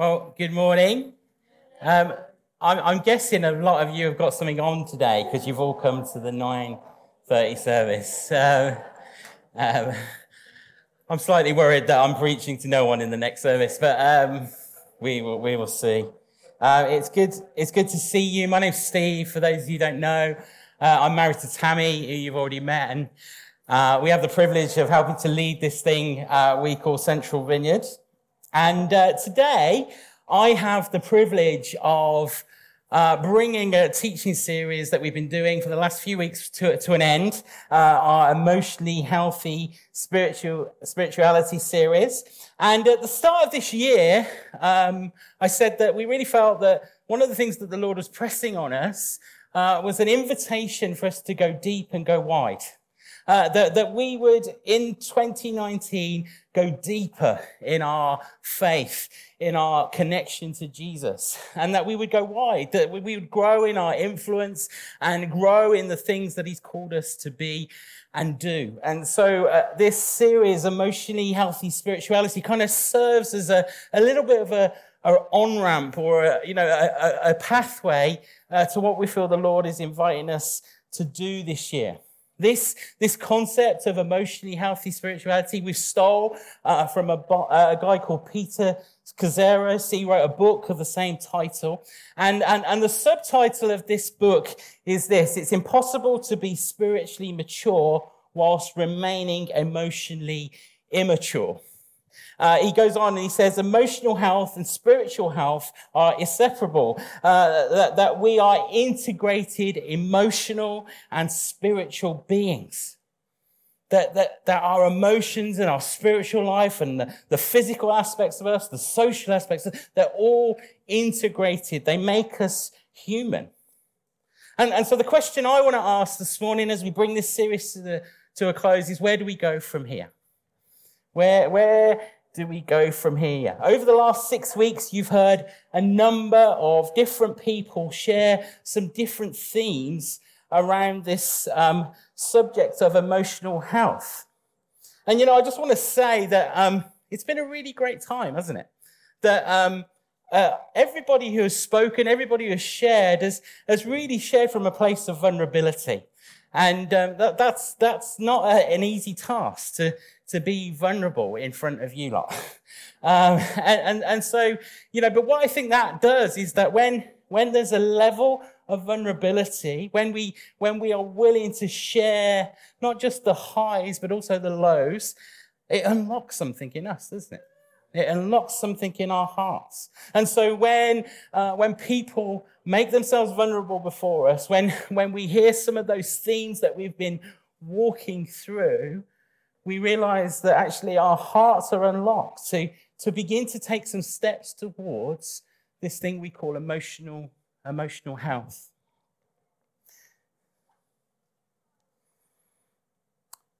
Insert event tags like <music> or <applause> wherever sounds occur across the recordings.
Well, good morning. Um, I'm, I'm, guessing a lot of you have got something on today because you've all come to the 9.30 service. Um, I'm slightly worried that I'm preaching to no one in the next service, but um, we, will, we will see. Uh, it's, good, it's good to see you. My name's Steve, for those of you who don't know. Uh, I'm married to Tammy, who you've already met, and uh, we have the privilege of helping to lead this thing uh, we call Central Vineyard. And uh, today, I have the privilege of uh, bringing a teaching series that we've been doing for the last few weeks to, to an end, uh, our emotionally healthy spiritual spirituality series. And at the start of this year, um, I said that we really felt that one of the things that the Lord was pressing on us uh, was an invitation for us to go deep and go wide uh, that, that we would in 2019 go deeper in our faith, in our connection to Jesus, and that we would go wide, that we would grow in our influence and grow in the things that He's called us to be and do. And so uh, this series, Emotionally Healthy Spirituality, kind of serves as a, a little bit of a, a on ramp or a, you know a, a pathway uh, to what we feel the Lord is inviting us to do this year. This, this concept of emotionally healthy spirituality, we stole uh, from a, a, guy called Peter Scazzero. He wrote a book of the same title. And, and, and the subtitle of this book is this It's impossible to be spiritually mature whilst remaining emotionally immature. Uh, he goes on and he says, emotional health and spiritual health are inseparable, uh, that, that we are integrated emotional and spiritual beings. That, that, that our emotions and our spiritual life and the, the physical aspects of us, the social aspects, they're all integrated. They make us human. And, and so the question I want to ask this morning as we bring this series to, the, to a close is where do we go from here? Where, where do we go from here? Over the last six weeks, you've heard a number of different people share some different themes around this um, subject of emotional health. And, you know, I just want to say that um, it's been a really great time, hasn't it? That um, uh, everybody who has spoken, everybody who has shared, has, has really shared from a place of vulnerability. And um, that, that's, that's not a, an easy task to, to be vulnerable in front of you lot. <laughs> Um, and, and, and so, you know, but what I think that does is that when, when there's a level of vulnerability, when we, when we are willing to share not just the highs, but also the lows, it unlocks something in us, doesn't it? It unlocks something in our hearts. And so when, uh, when people make themselves vulnerable before us, when, when we hear some of those themes that we've been walking through, we realize that actually our hearts are unlocked to, to begin to take some steps towards this thing we call emotional, emotional health.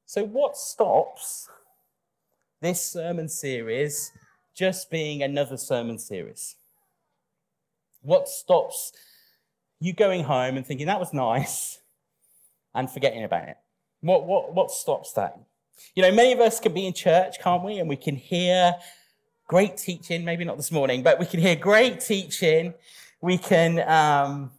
So, what stops this sermon series just being another sermon series? What stops you going home and thinking that was nice and forgetting about it? What, what, what stops that? You know, many of us can be in church, can't we? And we can hear great teaching, maybe not this morning, but we can hear great teaching. We can, um,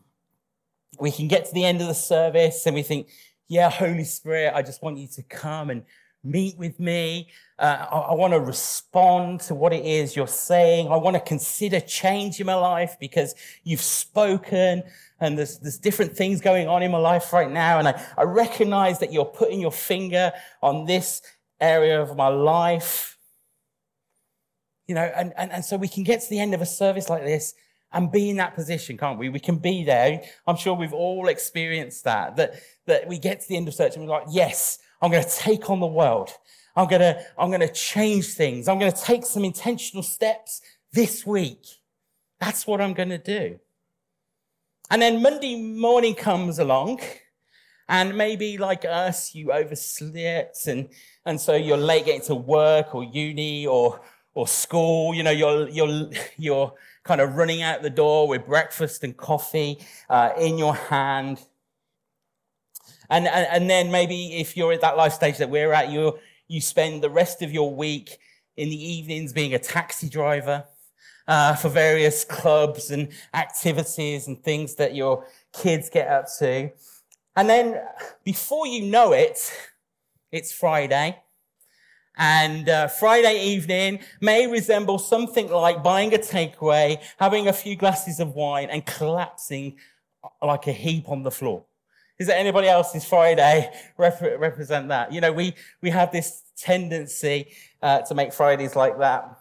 we can get to the end of the service and we think, yeah, Holy Spirit, I just want you to come and meet with me. Uh, I, I want to respond to what it is you're saying. I want to consider change in my life because you've spoken and there's, there's different things going on in my life right now. And I, I recognize that you're putting your finger on this area of my life. You know, and, and, and so we can get to the end of a service like this and be in that position, can't we? We can be there. I'm sure we've all experienced that, that, that we get to the end of church and we're like, yes, I'm going to take on the world. I'm going to, I'm going to change things. I'm going to take some intentional steps this week. That's what I'm going to do. And then Monday morning comes along, and maybe like us, you overslept, and, and so you're late getting to work or uni or, or school. You know, you're, you're, you're kind of running out the door with breakfast and coffee uh, in your hand. And, and, and then maybe if you're at that life stage that we're at, you you spend the rest of your week in the evenings being a taxi driver uh, for various clubs and activities and things that your kids get up to. And then before you know it, it's Friday. And uh, Friday evening may resemble something like buying a takeaway, having a few glasses of wine, and collapsing like a heap on the floor. Is there anybody else's Friday rep- represent that? You know, we, we have this tendency uh, to make Fridays like that.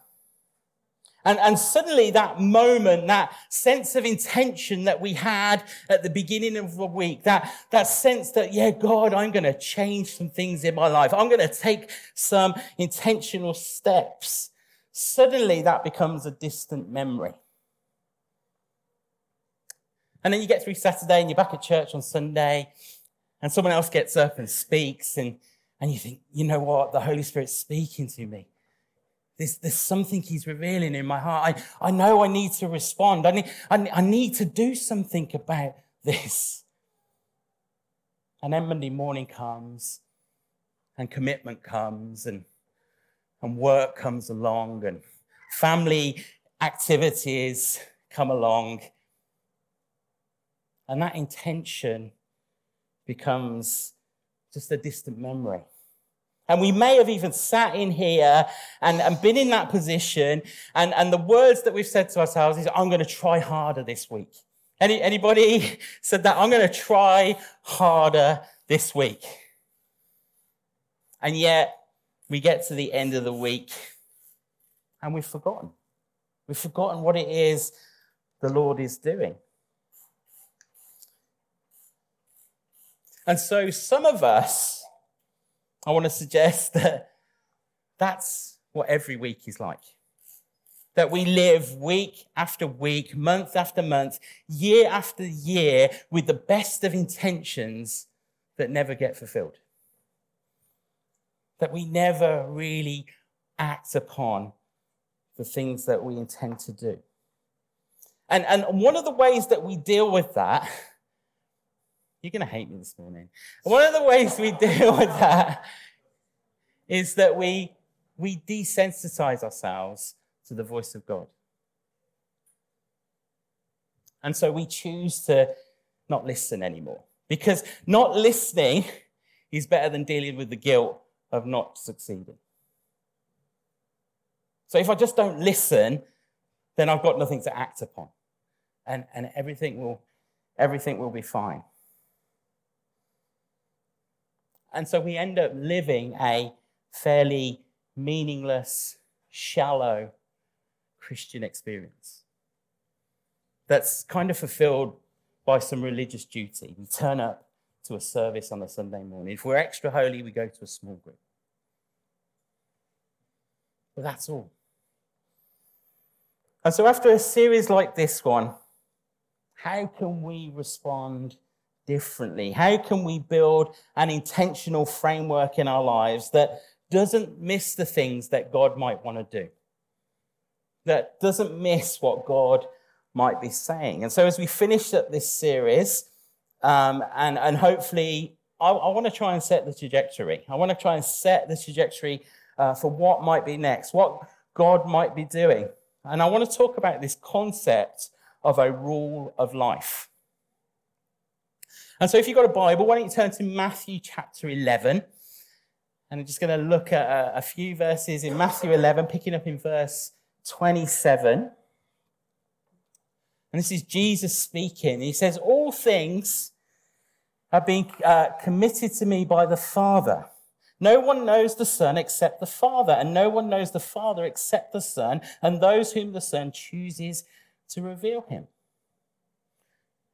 And, and suddenly that moment, that sense of intention that we had at the beginning of the week, that, that sense that, yeah, God, I'm going to change some things in my life. I'm going to take some intentional steps. Suddenly that becomes a distant memory. And then you get through Saturday and you're back at church on Sunday and someone else gets up and speaks and, and you think, you know what? The Holy Spirit's speaking to me. There's, there's something he's revealing in my heart. I, I know I need to respond. I need, I, I need to do something about this. And then Monday morning comes, and commitment comes, and, and work comes along, and family activities come along. And that intention becomes just a distant memory. And we may have even sat in here and, and been in that position. And, and the words that we've said to ourselves is, I'm going to try harder this week. Any, anybody <laughs> said that? I'm going to try harder this week. And yet we get to the end of the week and we've forgotten. We've forgotten what it is the Lord is doing. And so some of us, I want to suggest <laughs> that that's what every week is like. That we live week after week, month after month, year after year with the best of intentions that never get fulfilled. That we never really act upon the things that we intend to do. And, and one of the ways that we deal with that you're going to hate me this morning. One of the ways we deal <laughs> with that is that we, we desensitize ourselves to the voice of God. And so we choose to not listen anymore because not listening is better than dealing with the guilt of not succeeding. So if I just don't listen, then I've got nothing to act upon. And, and everything, will, everything will be fine. And so we end up living a fairly meaningless, shallow Christian experience that's kind of fulfilled by some religious duty. We turn up to a service on a Sunday morning. If we're extra holy, we go to a small group. But that's all. And so, after a series like this one, how can we respond differently? How can we build an intentional framework in our lives that doesn't miss the things that God might want to do? That doesn't miss what God might be saying. And so, as we finish up this series, um, and, and hopefully, I, I want to try and set the trajectory. I want to try and set the trajectory uh, for what might be next, what God might be doing. And I want to talk about this concept of a rule of life. And so if you've got a Bible, why don't you turn to Matthew chapter 11? And I'm just going to look at a, a few verses in Matthew 11, picking up in verse 27. And this is Jesus speaking. He says, All things have been uh, committed to me by the Father. No one knows the Son except the Father, and no one knows the Father except the Son, and those whom the Son chooses to reveal him.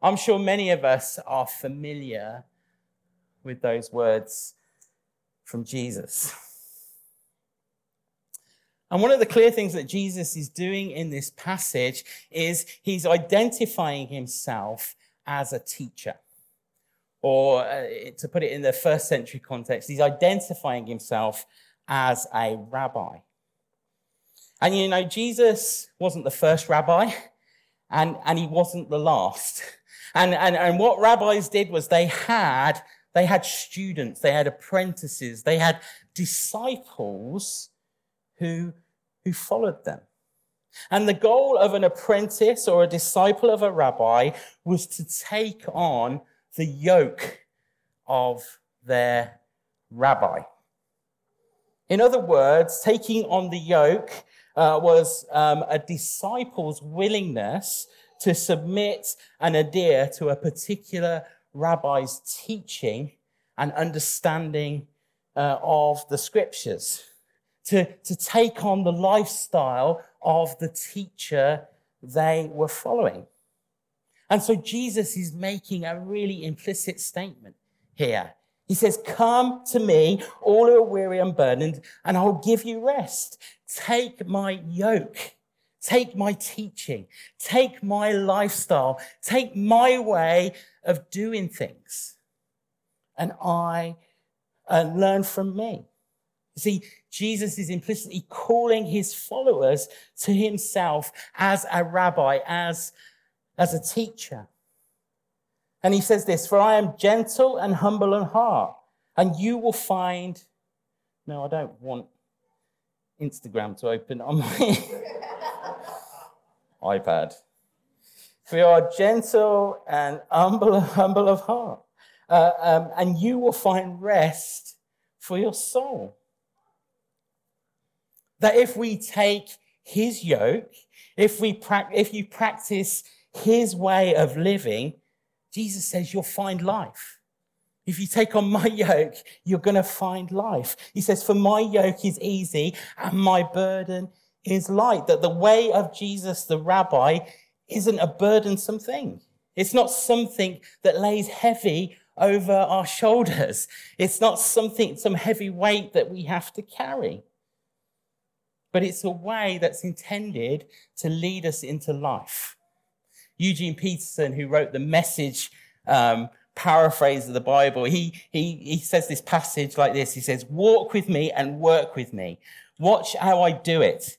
I'm sure many of us are familiar with those words from Jesus. And one of the clear things that Jesus is doing in this passage is he's identifying himself as a teacher. Or uh, to put it in the first century context, he's identifying himself as a rabbi. And you know, Jesus wasn't the first rabbi, and, and he wasn't the last. And, and, and what rabbis did was they had, they had students, they had apprentices, they had disciples who, who followed them. And the goal of an apprentice or a disciple of a rabbi was to take on the yoke of their rabbi. In other words, taking on the yoke uh, was um, a disciple's willingness to submit and adhere to a particular rabbi's teaching and understanding uh, of the scriptures, to, to take on the lifestyle of the teacher they were following. And so Jesus is making a really implicit statement here. He says, Come to me, all who are weary and burdened, and I'll give you rest. Take my yoke. Take my teaching. Take my lifestyle. Take my way of doing things. And I uh, learn from me. See, Jesus is implicitly calling his followers to himself as a rabbi, as, as a teacher. And he says this For I am gentle and humble in heart, and you will find. No, I don't want Instagram to open on my <laughs> iPad. For you are gentle and humble, <laughs> humble of heart, uh, um, and you will find rest for your soul. That if we take his yoke, if, we pra- if you practice his way of living, Jesus says you'll find life. If you take on my <laughs> yoke, you're going to find life. He says, For my yoke is easy and my burden is light. That the way of Jesus, the rabbi, isn't a burdensome thing. It's not something that lays heavy over our shoulders. It's not something, some heavy weight that we have to carry. But it's a way that's intended to lead us into life. Eugene Peterson, who wrote the message um, paraphrase of the Bible, he, he, he says this passage like this He says, Walk with me and work with me. Watch how I do it.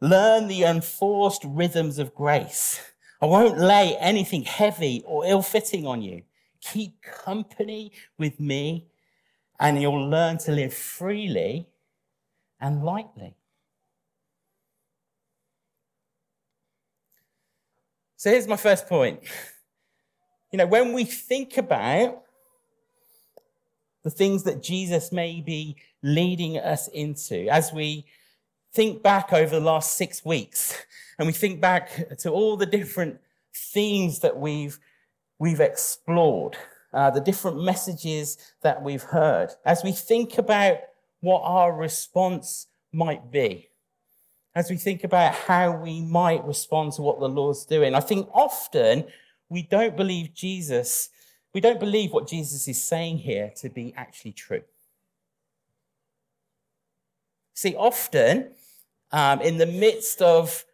Learn the unforced rhythms of grace. I won't lay anything heavy or ill fitting on you. Keep company with me, and you'll learn to live freely and lightly. So here's my first point. You know, when we think about the things that Jesus may be leading us into, as we think back over the last six weeks, and we think back to all the different themes that we've, we've explored, uh, the different messages that we've heard, as we think about what our response might be, as we think about how we might respond to what the Lord's doing. I think often we don't believe Jesus, we don't believe what Jesus is saying here to be actually true. See, often um, in the midst of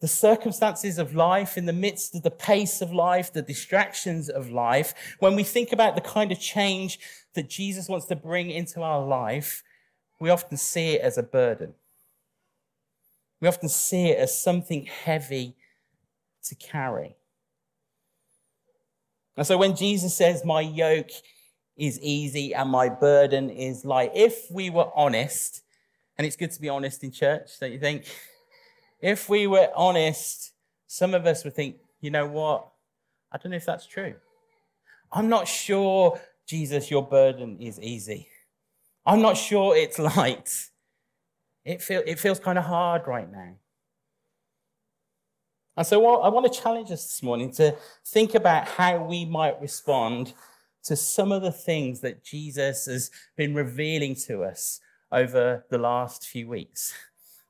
the circumstances of life, in the midst of the pace of life, the distractions of life, when we think about the kind of change that Jesus wants to bring into our life, we often see it as a burden. We often see it as something heavy to carry. And so when Jesus says, My yoke is easy and my burden is light, if we were honest, and it's good to be honest in church, don't you think? If we were honest, some of us would think, you know what? I don't know if that's true. I'm not sure, Jesus, your burden is easy. I'm not sure it's light. It, feel, it feels kind of hard right now. And so I want to challenge us this morning to think about how we might respond to some of the things that Jesus has been revealing to us over the last few weeks.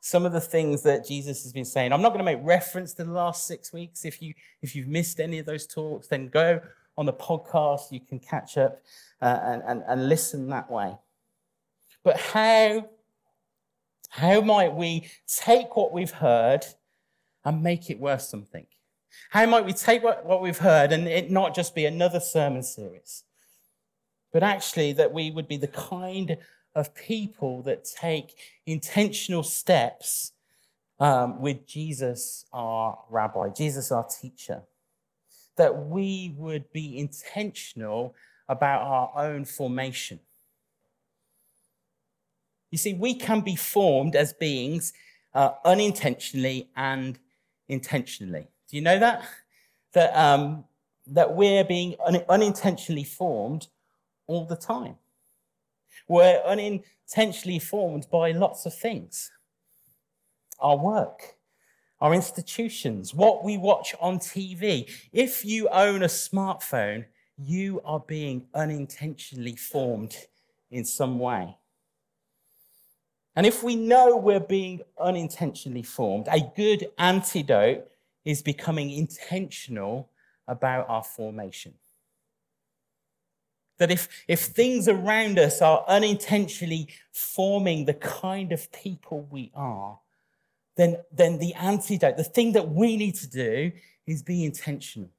Some of the things that Jesus has been saying. I'm not going to make reference to the last six weeks. If, you, if you've missed any of those talks, then go on the podcast. You can catch up uh, and, and, and listen that way. But how How might we take what we've heard and make it worth something? How might we take what, what we've heard and it not just be another sermon series, but actually that we would be the kind of people that take intentional steps um, with Jesus, our rabbi, Jesus, our teacher, that we would be intentional about our own formation. You see, we can be formed as beings uh, unintentionally and intentionally. Do you know that? That, um, that we're being un- unintentionally formed all the time. We're unintentionally formed by lots of things our work, our institutions, what we watch on TV. If you own a smartphone, you are being unintentionally formed in some way. And if we know we're being unintentionally formed, a good antidote is becoming intentional about our formation. That if, if things around us are unintentionally forming the kind of people we are, then, then the antidote, the thing that we need to do is be intentional.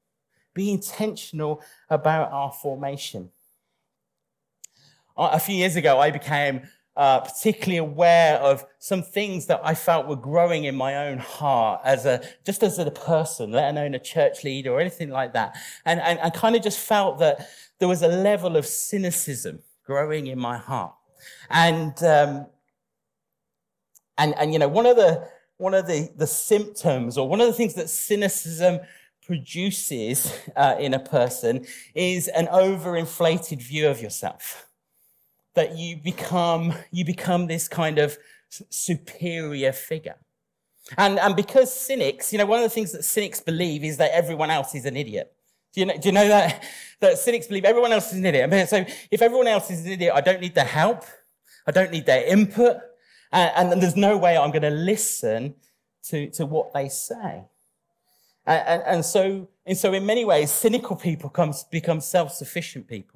Be intentional about our formation. A few years ago, I became uh, particularly aware of some things that I felt were growing in my own heart as a just as a person, let alone a church leader or anything like that. And, and I kind of just felt that there was a level of cynicism growing in my heart. And um, and and you know, one of the one of the, the symptoms or one of the things that cynicism produces uh, in a person is an overinflated view of yourself that you become, you become this kind of superior figure. And, and because cynics, you know, one of the things that cynics believe is that everyone else is an idiot. Do you know, do you know that? <laughs> That cynics believe everyone else is an idiot. So if everyone else is an idiot, I don't need their help. I don't need their input. And, and there's no way I'm going to listen to, to what they say. And, and, and, so, and so in many ways, cynical people comes, become self-sufficient people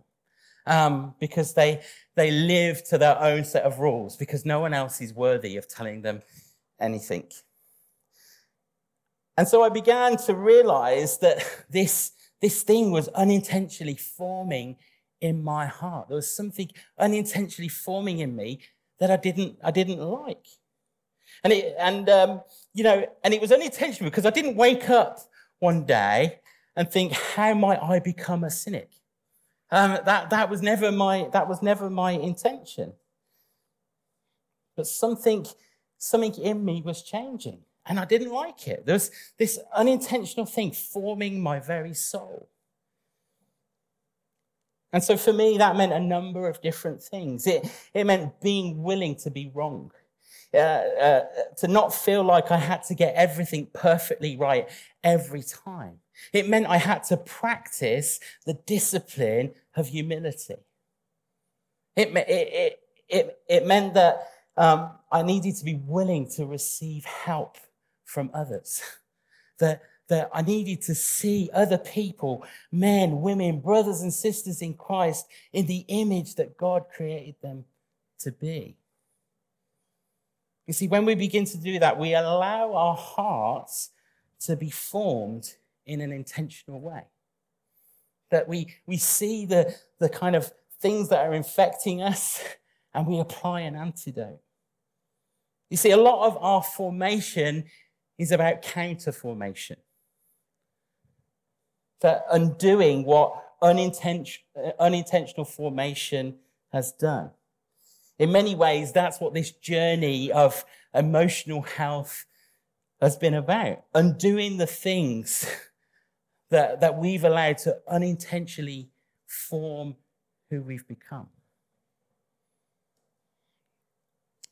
um, because they, they live to their own set of rules because no one else is worthy of telling them anything. And so I began to realize that this, this thing was unintentionally forming in my heart. There was something unintentionally forming in me that I didn't, I didn't like. And, it, and um, you know, and it was unintentional because I didn't wake up one day and think, how might I become a cynic? Um, that, that, was never my, that was never my intention. But something, something in me was changing, and I didn't like it. There was this unintentional thing forming my very soul. And so for me, that meant a number of different things. It, it meant being willing to be wrong, uh, uh, to not feel like I had to get everything perfectly right every time. It meant I had to practice the discipline of humility. It, it, it, it, it meant that um, I needed to be willing to receive help from others. <laughs> That, that I needed to see other people, men, women, brothers and sisters in Christ, in the image that God created them to be. You see, when we begin to do that, we allow our hearts to be formed in an intentional way. That we, we see the, the kind of things that are infecting us <laughs> and we apply an antidote. You see, a lot of our formation is about counter formation. That undoing what unintentional, uh, unintentional formation has done. In many ways, that's what this journey of emotional health has been about. Undoing the things <laughs> that, that we've allowed to unintentionally form who we've become.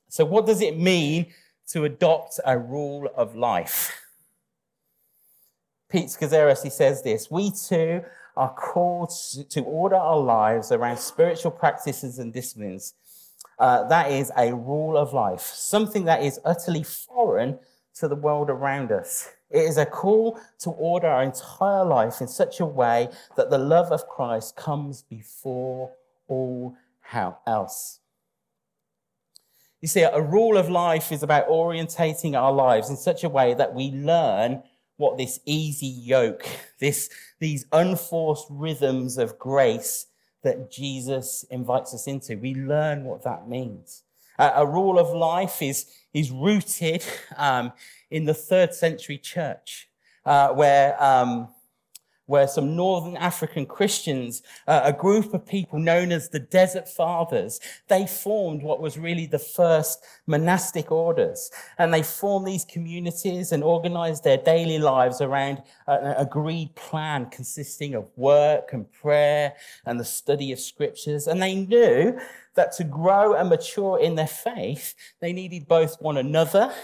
So, what does it mean to adopt a rule of life? Pete Scazzero, he says this We too are called to order our lives around spiritual practices and disciplines. Uh, that is a rule of life, something that is utterly foreign to the world around us. It is a call to order our entire life in such a way that the love of Christ comes before all else. You see, a rule of life is about orientating our lives in such a way that we learn what this easy yoke, this, these unforced rhythms of grace that Jesus invites us into. We learn what that means. A rule of life is, is rooted um, in the third century church, uh, where um, where some Northern African Christians, uh, a group of people known as the Desert Fathers, they formed what was really the first monastic orders. And they formed these communities and organized their daily lives around an agreed plan consisting of work and prayer and the study of scriptures. And they knew that to grow and mature in their faith, they needed both one another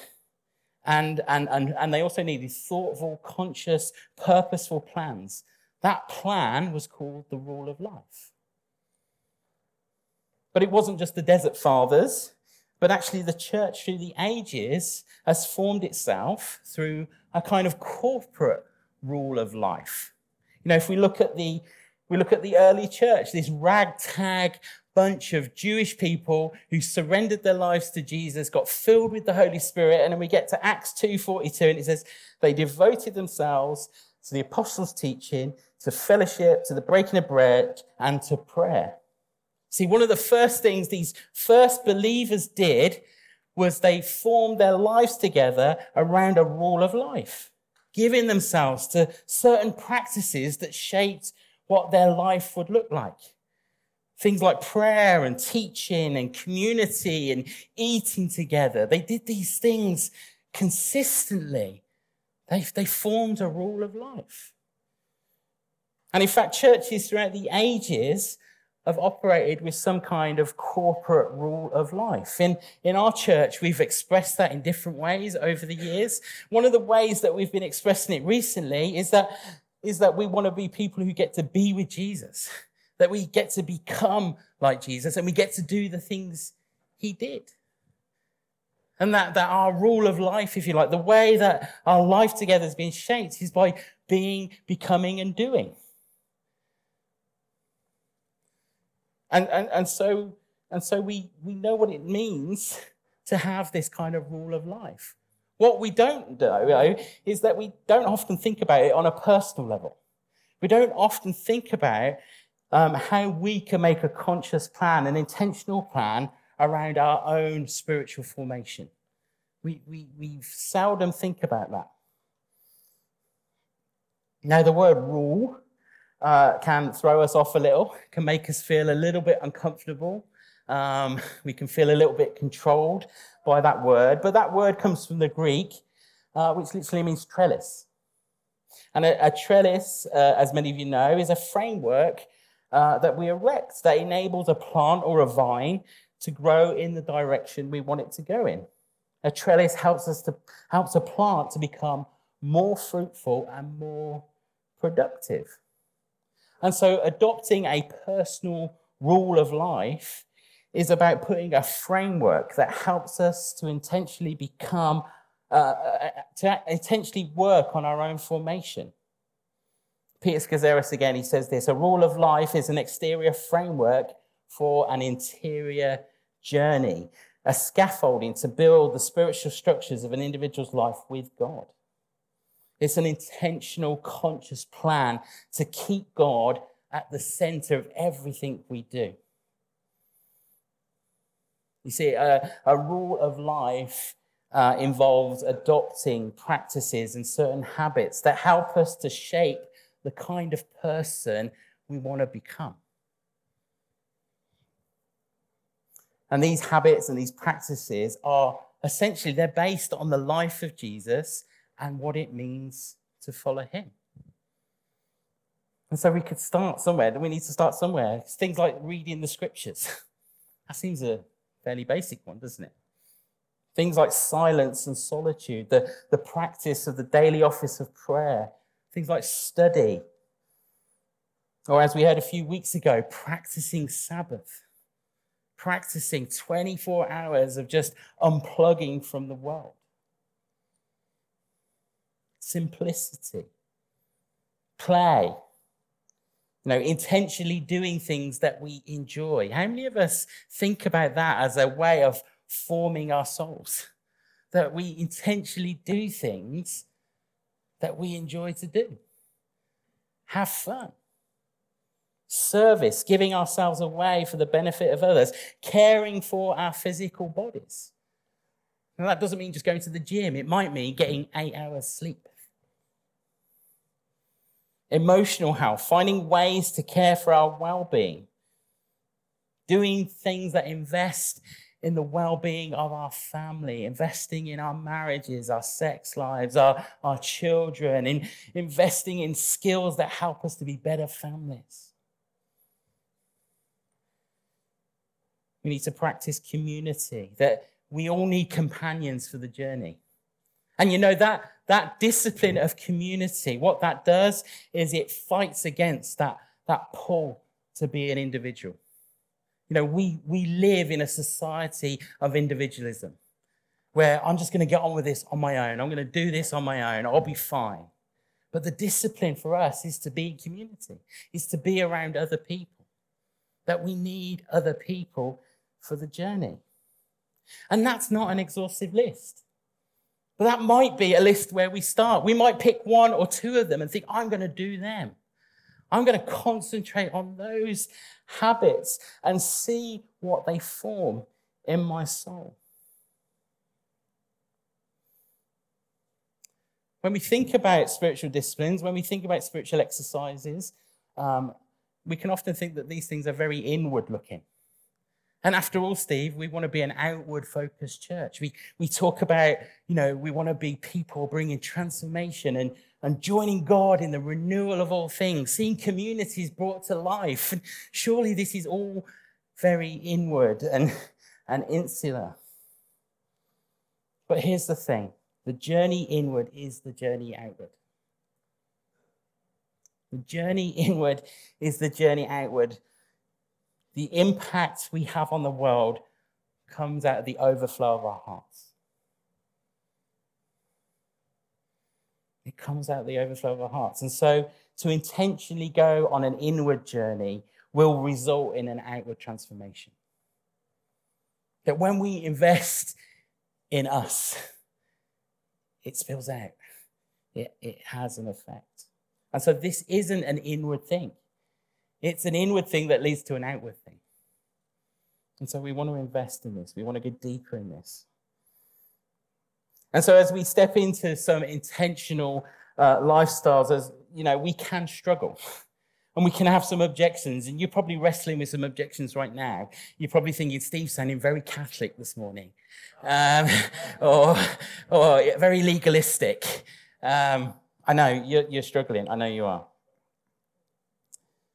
and, and, and, and they also needed thoughtful, conscious, purposeful plans. That plan was called the rule of life. But it wasn't just the desert fathers, but actually the church through the ages has formed itself through a kind of corporate rule of life. You know, if we look at the we look at the early church, this ragtag bunch of Jewish people who surrendered their lives to Jesus, got filled with the Holy Spirit, and then we get to Acts 2:42, and it says they devoted themselves to the apostles' teaching, to fellowship, to the breaking of bread, and to prayer. See, one of the first things these first believers did was they formed their lives together around a rule of life, giving themselves to certain practices that shaped what their life would look like. Things like prayer and teaching and community and eating together. They did these things consistently. They, they formed a rule of life. And in fact, churches throughout the ages have operated with some kind of corporate rule of life. In, in our church, we've expressed that in different ways over the years. One of the ways that we've been expressing it recently is that, is that we want to be people who get to be with Jesus that we get to become like Jesus and we get to do the things he did. And that, that our rule of life, if you like, the way that our life together has been shaped is by being, becoming, and doing. And, and, and so, and so we, we know what it means to have this kind of rule of life. What we don't do is that we don't often think about it on a personal level. We don't often think about um, how we can make a conscious plan, an intentional plan around our own spiritual formation. We, we, we seldom think about that. Now, the word rule uh, can throw us off a little, can make us feel a little bit uncomfortable. Um, we can feel a little bit controlled by that word, but that word comes from the Greek, uh, which literally means trellis. And a, a trellis, uh, as many of you know, is a framework uh, that we erect that enables a plant or a vine to grow in the direction we want it to go in. A trellis helps us to helps a plant to become more fruitful and more productive. And so adopting a personal rule of life is about putting a framework that helps us to intentionally become, uh, uh to intentionally work on our own formation. Peter Scazzero again, he says this a rule of life is an exterior framework for an interior journey, a scaffolding to build the spiritual structures of an individual's life with God. It's an intentional, conscious plan to keep God at the center of everything we do. You see, a, a rule of life uh, involves adopting practices and certain habits that help us to shape the kind of person we want to become. And these habits and these practices are essentially they're based on the life of Jesus and what it means to follow him. And so we could start somewhere. We need to start somewhere. It's things like reading the scriptures. <laughs> that seems a fairly basic one, doesn't it? Things like silence and solitude, the, the practice of the daily office of prayer, things like study, or as we heard a few weeks ago, practicing Sabbath, practicing 24 hours of just unplugging from the world. Simplicity, play, you know, intentionally doing things that we enjoy. How many of us think about that as a way of forming our souls, that we intentionally do things that we enjoy to do. Have fun. Service, giving ourselves away for the benefit of others, caring for our physical bodies. Now, that doesn't mean just going to the gym, it might mean getting eight hours sleep. Emotional health, finding ways to care for our well being, doing things that invest in the well being of our family, investing in our marriages, our sex lives, our, our children, in investing in skills that help us to be better families. We need to practice community, that we all need companions for the journey. And you know that that discipline of community, what that does is it fights against that, that pull to be an individual. You know, we, we live in a society of individualism where I'm just going to get on with this on my own. I'm going to do this on my own. I'll be fine. But the discipline for us is to be in community, is to be around other people, that we need other people for the journey. And that's not an exhaustive list. But that might be a list where we start. We might pick one or two of them and think, I'm going to do them. I'm going to concentrate on those habits and see what they form in my soul. When we think about spiritual disciplines, when we think about spiritual exercises, um, we can often think that these things are very inward looking. And after all, Steve, we want to be an outward focused church. We, we talk about, you know, we want to be people bringing transformation and, and joining God in the renewal of all things, seeing communities brought to life. And surely this is all very inward and, and insular. But here's the thing the journey inward is the journey outward. The journey <laughs> inward is the journey outward the impact we have on the world comes out of the overflow of our hearts. It comes out of the overflow of our hearts. And so to intentionally go on an inward journey will result in an outward transformation. That when we invest in us, it spills out, it, it has an effect. And so this isn't an inward thing. It's an inward thing that leads to an outward thing. And so we want to invest in this. We want to get deeper in this. And so as we step into some intentional uh, lifestyles, as you know, we can struggle. And we can have some objections, and you're probably wrestling with some objections right now. You're probably thinking, Steve's sounding very Catholic this morning, um, <laughs> or, or very legalistic. Um, I know you're, you're struggling. I know you are.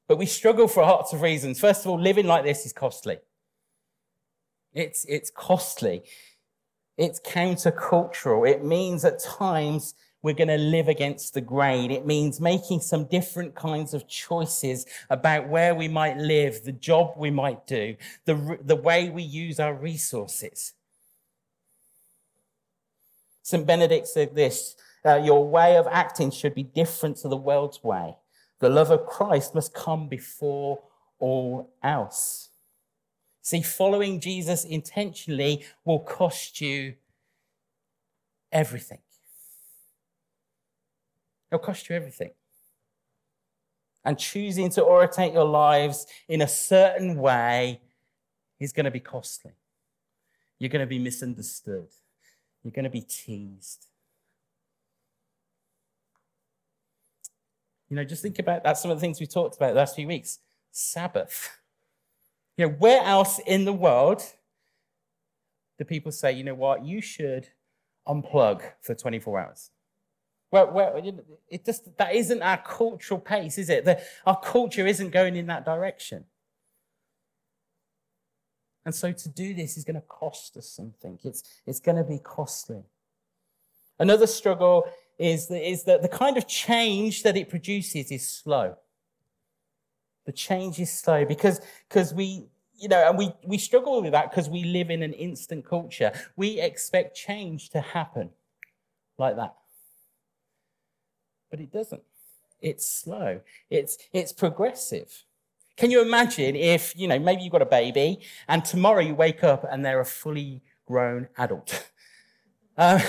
But we struggle for lots of reasons. First of all, living like this is costly. It's, it's costly. It's countercultural. It means at times we're going to live against the grain. It means making some different kinds of choices about where we might live, the job we might do, the, the way we use our resources. St. Benedict said this uh, Your way of acting should be different to the world's way. The love of Christ must come before all else. See, following Jesus intentionally will cost you everything. It'll cost you everything. And choosing to orientate your lives in a certain way is going to be costly. You're going to be misunderstood. You're going to be teased. You know, just think about that. Some of the things we talked about the last few weeks. Sabbath. You know, where else in the world do people say, you know what, you should unplug for 24 hours? Well, well it just that isn't our cultural pace, is it? The, our culture isn't going in that direction. And so to do this is going to cost us something. It's, it's going to be costly. Another struggle is that, the kind of change that it produces is slow. The change is slow because because we, you know, and we, we struggle with that because we live in an instant culture. We expect change to happen like that. But it doesn't. It's slow. It's it's progressive. Can you imagine if, you know, maybe you've got a baby and tomorrow you wake up and they're a fully grown adult. <laughs> Um,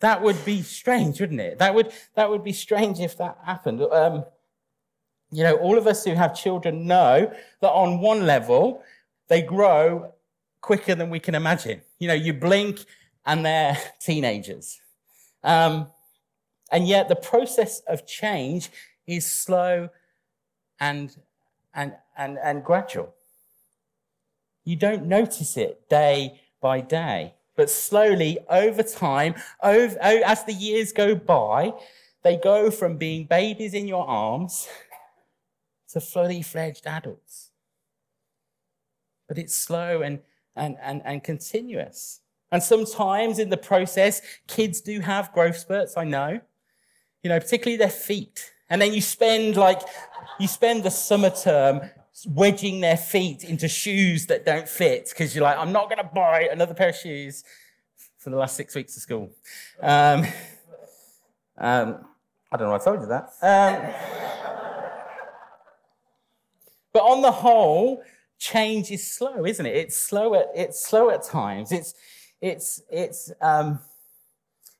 that would be strange, wouldn't it? That would, that would be strange if that happened. Um, you know, all of us who have children know that on one level, they grow quicker than we can imagine. You know, you blink and they're <laughs> teenagers. Um, and yet the process of change is slow and, and, and, and gradual. You don't notice it day by day, but slowly over time, over, as the years go by, they go from being babies in your arms to fully fledged adults. But it's slow and, and, and, and continuous. And sometimes in the process, kids do have growth spurts, I know. You know, particularly their feet. And then you spend like, you spend the summer term wedging their feet into shoes that don't fit because you're like, I'm not going to buy another pair of shoes for the last six weeks of school. Um, um, I don't know why I told you that. Um, but on the whole, change is slow, isn't it? It's slow at, it's slow at times. It's, it's, it's, um,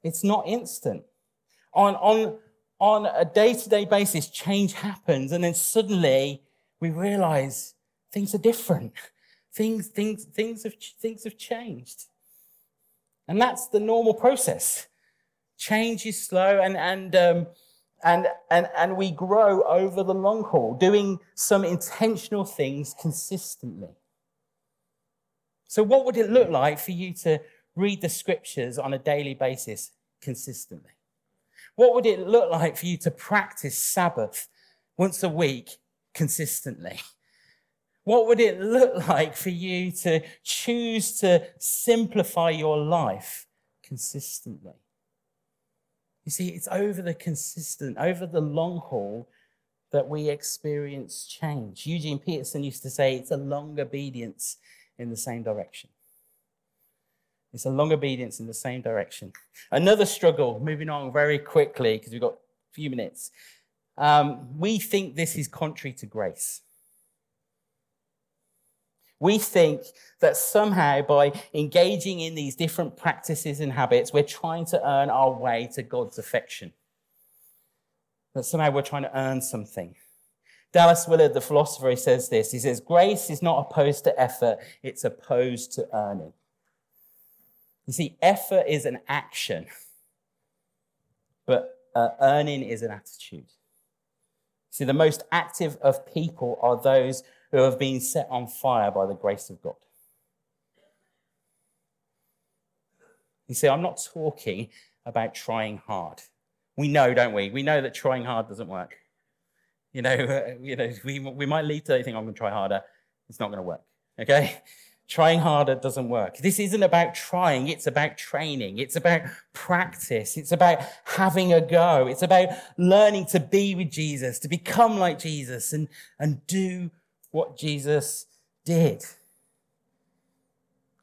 it's not instant. On, on, on a day to day basis, change happens, and then suddenly we realize things are different. <laughs> Things, things, things, have, things have changed. And that's the normal process. Change is slow, and, and, um, and, and, and we grow over the long haul, doing some intentional things consistently. So, what would it look like for you to read the scriptures on a daily basis consistently? What would it look like for you to practice Sabbath once a week consistently? What would it look like for you to choose to simplify your life consistently? You see, it's over the consistent, over the long haul that we experience change. Eugene Peterson used to say it's a long obedience in the same direction. It's a long obedience in the same direction. Another struggle, moving on very quickly because we've got a few minutes. Um, we think this is contrary to grace. We think that somehow by engaging in these different practices and habits, we're trying to earn our way to God's affection. That somehow we're trying to earn something. Dallas Willard, the philosopher, he says this. He says, Grace is not opposed to effort, it's opposed to earning. You see, effort is an action, but uh, earning is an attitude. See, the most active of people are those who have been set on fire by the grace of God. You see, I'm not talking about trying hard. We know, don't we? We know that trying hard doesn't work. You know, <laughs> you know we, we might lead to think I'm going to try harder. It's not going to work. Okay? Trying harder doesn't work. This isn't about trying, it's about training. It's about practice. It's about having a go. It's about learning to be with Jesus, to become like Jesus and, and do what Jesus did.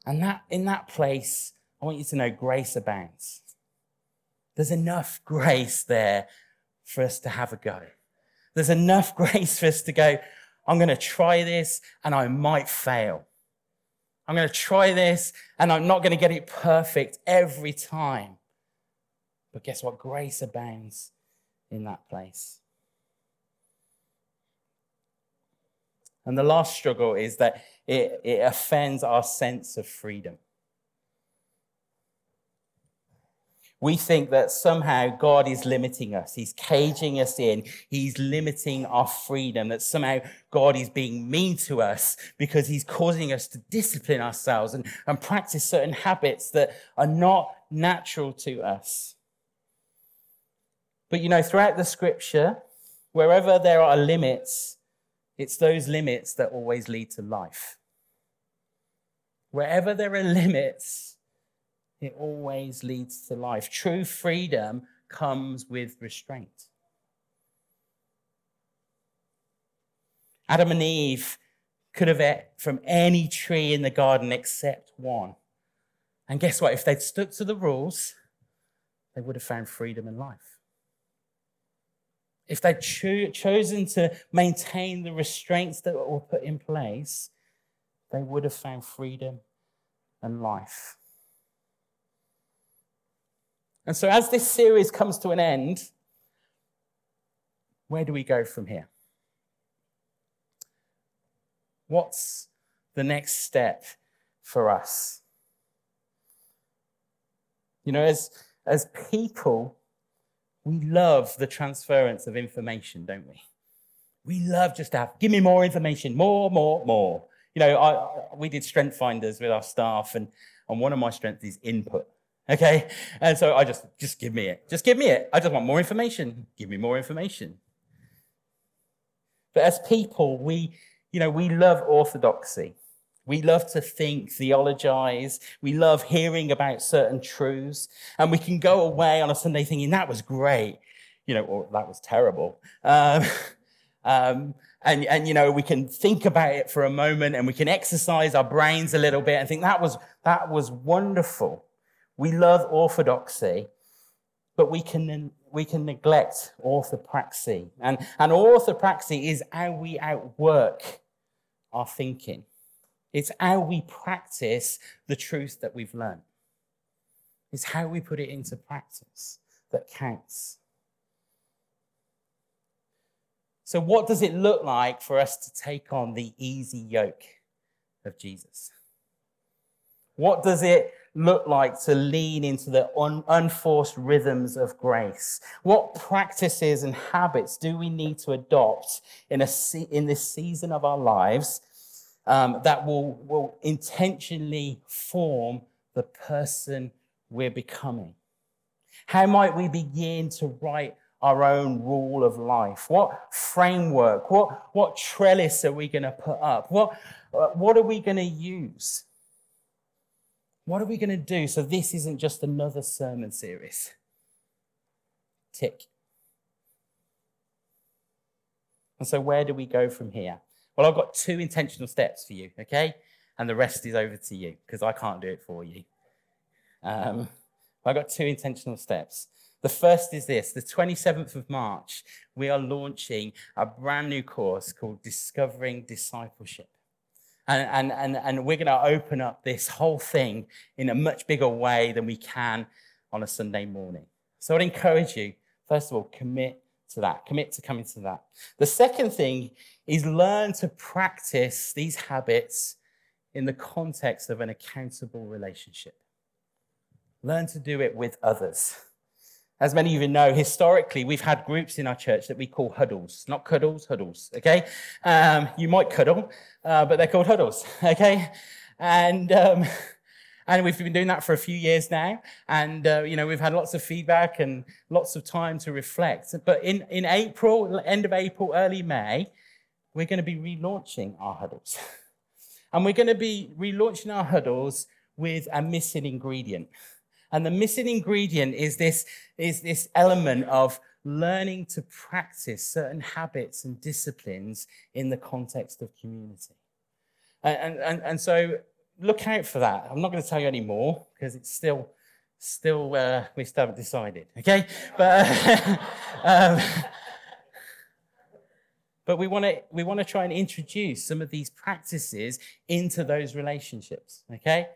And that in that place, I want you to know grace abounds. There's enough grace there for us to have a go. There's enough <laughs> grace for us to go, I'm going to try this and I might fail. I'm going to try this and I'm not going to get it perfect every time. But guess what? Grace abounds in that place. And the last struggle is that it, it offends our sense of freedom. We think that somehow God is limiting us. He's caging us in. He's limiting our freedom. That somehow God is being mean to us because he's causing us to discipline ourselves and, and practice certain habits that are not natural to us. But you know, throughout the scripture, wherever there are limits, it's those limits that always lead to life. Wherever there are <laughs> limits, it always leads to life. True freedom comes with restraint. Adam and Eve could have ate from any tree in the garden except one. And guess what? If they'd stuck to the rules, they would have found freedom in life. If they'd cho- chosen to maintain the restraints that were put in place, they would have found freedom and life. And so, as this series comes to an end, where do we go from here? What's the next step for us? You know, as, as people, we love the transference of information, don't we? We love just to have, give me more information, more, more, more. You know, I, we did strength finders with our staff, and, and one of my strengths is input. Okay. And so I just, just give me it. Just give me it. I just want more information. Give me more information. But as people, we, you know, we love orthodoxy. We love to think, theologize. We love hearing about certain truths. And we can go away on a Sunday thinking, that was great, you know, or that was terrible. Um, <laughs> um, and, and, you know, we can think about it for a moment and we can exercise our brains a little bit and think that was, that was wonderful. We love orthodoxy, but we can, we can neglect orthopraxy. And, and orthopraxy is how we outwork our thinking. It's how we practice the truth that we've learned. It's how we put it into practice that counts. So, what does it look like for us to take on the easy yoke of Jesus? What does it look like to lean into the un- unforced rhythms of grace? What practices and habits do we need to adopt in, a se- in this season of our lives um, that will, will intentionally form the person we're becoming? How might we begin to write our own rule of life? What framework, what, what trellis are we going to put up? What, uh, what are we going to use? What are we going to do so this isn't just another sermon series? Tick. And so, where do we go from here? Well, I've got two intentional steps for you, okay? And the rest is over to you because I can't do it for you. Um, I've got two intentional steps. The first is this the 27th of March, we are launching a brand new course called Discovering Discipleship. And, and, and, and we're going to open up this whole thing in a much bigger way than we can on a Sunday morning. So I'd encourage you, first of all, commit to that, commit to coming to that. The second thing is learn to practice these habits in the context of an accountable relationship. Learn to do it with others. As many of you know, historically, we've had groups in our church that we call huddles, not cuddles, huddles, okay? Um, you might cuddle, uh, but they're called huddles, <laughs> okay? And, um, <laughs> and we've been doing that for a few years now. And, uh, you know, we've had lots of feedback and lots of time to reflect. But in, in April, end of April, early May, we're going to be relaunching our huddles. <laughs> and we're going to be relaunching our huddles with a missing ingredient. And the missing ingredient is this, is this element of learning to practice certain habits and disciplines in the context of community. And, and, and so look out for that. I'm not going to tell you any more because it's still, still uh, we still haven't decided, okay? But, <laughs> um, but we want to we want to try and introduce some of these practices into those relationships, okay?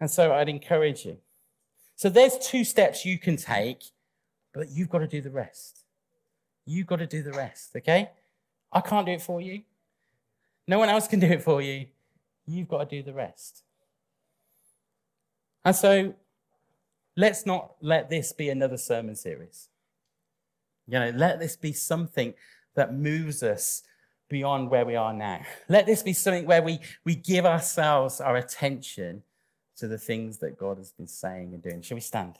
And so I'd encourage you. So there's two steps you can take, but you've got to do the rest. You've got to do the rest, okay? I can't do it for you. No one else can do it for you. You've got to do the rest. And so let's not let this be another sermon series. You know, let this be something that moves us beyond where we are now. Let this be something where we, we give ourselves our attention to the things that God has been saying and doing. Shall we stand?